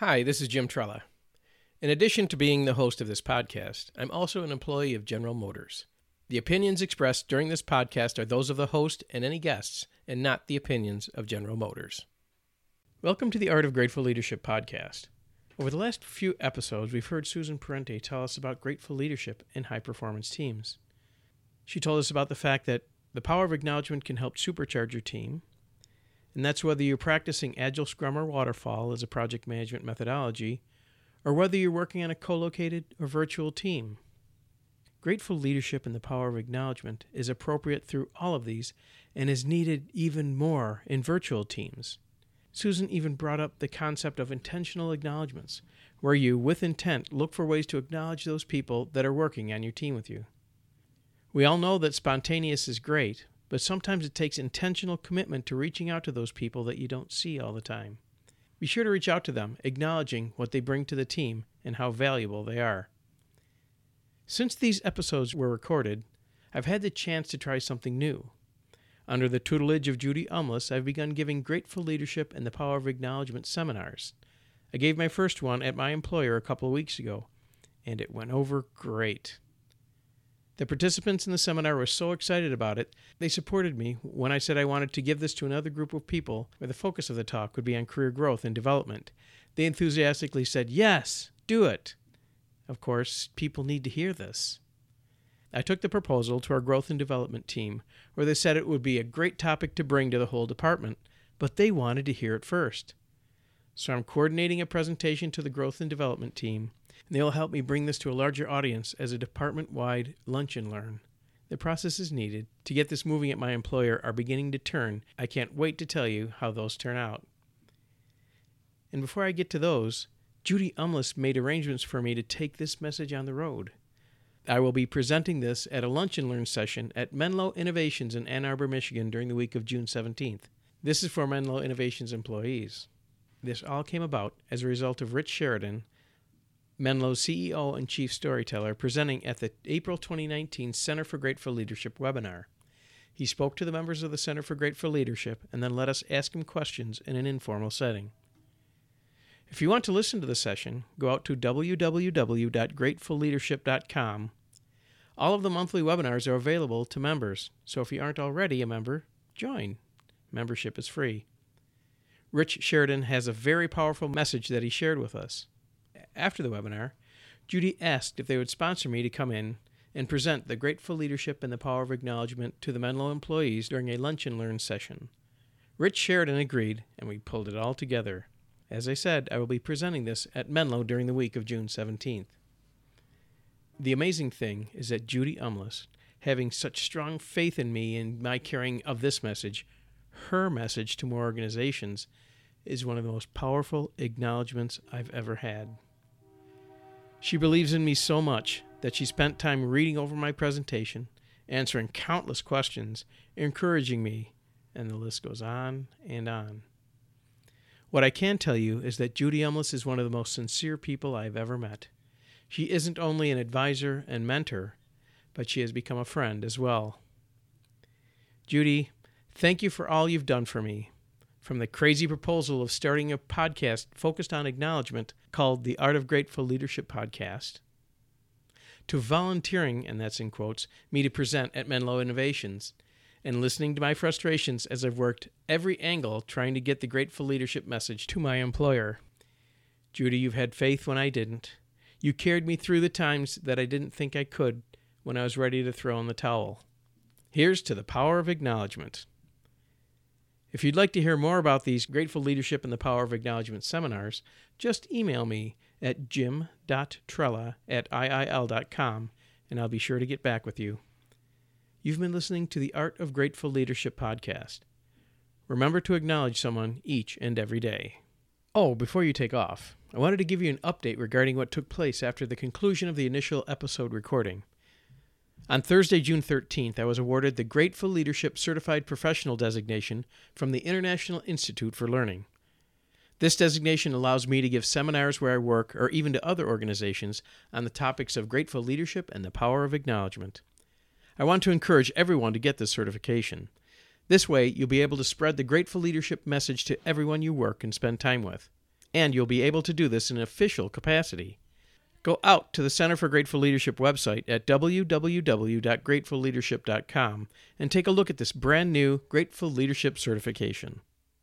Hi, this is Jim Trela. In addition to being the host of this podcast, I'm also an employee of General Motors. The opinions expressed during this podcast are those of the host and any guests, and not the opinions of General Motors. Welcome to the Art of Grateful Leadership podcast. Over the last few episodes, we've heard Susan Parente tell us about grateful leadership in high performance teams. She told us about the fact that the power of acknowledgement can help supercharge your team, and that's whether you're practicing Agile Scrum or Waterfall as a project management methodology, or whether you're working on a co located or virtual team. Grateful leadership and the power of acknowledgement is appropriate through all of these and is needed even more in virtual teams. Susan even brought up the concept of intentional acknowledgments, where you, with intent, look for ways to acknowledge those people that are working on your team with you. We all know that spontaneous is great, but sometimes it takes intentional commitment to reaching out to those people that you don't see all the time. Be sure to reach out to them, acknowledging what they bring to the team and how valuable they are. Since these episodes were recorded, I've had the chance to try something new. Under the tutelage of Judy Umlas, I've begun giving Grateful Leadership and the Power of Acknowledgement seminars. I gave my first one at my employer a couple of weeks ago, and it went over great. The participants in the seminar were so excited about it, they supported me when I said I wanted to give this to another group of people where the focus of the talk would be on career growth and development. They enthusiastically said, Yes, do it. Of course, people need to hear this. I took the proposal to our growth and development team, where they said it would be a great topic to bring to the whole department, but they wanted to hear it first. So I'm coordinating a presentation to the growth and development team, and they will help me bring this to a larger audience as a department wide lunch and learn. The processes needed to get this moving at my employer are beginning to turn. I can't wait to tell you how those turn out. And before I get to those, Judy Umlas made arrangements for me to take this message on the road. I will be presenting this at a lunch and learn session at Menlo Innovations in Ann Arbor, Michigan during the week of June 17th. This is for Menlo Innovations employees. This all came about as a result of Rich Sheridan, Menlo's CEO and chief storyteller, presenting at the April 2019 Center for Grateful Leadership webinar. He spoke to the members of the Center for Grateful Leadership and then let us ask him questions in an informal setting. If you want to listen to the session, go out to www.gratefulleadership.com. All of the monthly webinars are available to members, so if you aren't already a member, join. Membership is free. Rich Sheridan has a very powerful message that he shared with us. After the webinar, Judy asked if they would sponsor me to come in and present the grateful leadership and the power of acknowledgement to the Menlo employees during a lunch and learn session. Rich Sheridan agreed, and we pulled it all together. As I said, I will be presenting this at Menlo during the week of June 17th. The amazing thing is that Judy Umlas, having such strong faith in me and my carrying of this message, her message to more organizations, is one of the most powerful acknowledgments I've ever had. She believes in me so much that she spent time reading over my presentation, answering countless questions, encouraging me, and the list goes on and on. What I can tell you is that Judy Umlas is one of the most sincere people I've ever met. She isn't only an advisor and mentor, but she has become a friend as well. Judy, thank you for all you've done for me. From the crazy proposal of starting a podcast focused on acknowledgement called the Art of Grateful Leadership Podcast, to volunteering, and that's in quotes, me to present at Menlo Innovations, and listening to my frustrations as I've worked every angle trying to get the grateful leadership message to my employer. Judy, you've had faith when I didn't. You carried me through the times that I didn't think I could when I was ready to throw in the towel. Here's to the power of acknowledgement. If you'd like to hear more about these Grateful Leadership and the Power of Acknowledgement seminars, just email me at jim.trela at iil.com and I'll be sure to get back with you. You've been listening to the Art of Grateful Leadership podcast. Remember to acknowledge someone each and every day. Oh, before you take off, I wanted to give you an update regarding what took place after the conclusion of the initial episode recording. On Thursday, June 13th, I was awarded the Grateful Leadership Certified Professional designation from the International Institute for Learning. This designation allows me to give seminars where I work or even to other organizations on the topics of grateful leadership and the power of acknowledgement. I want to encourage everyone to get this certification. This way, you'll be able to spread the grateful leadership message to everyone you work and spend time with. and you'll be able to do this in an official capacity. Go out to the Center for Grateful Leadership website at www.gratefulleadership.com and take a look at this brand new Grateful Leadership certification.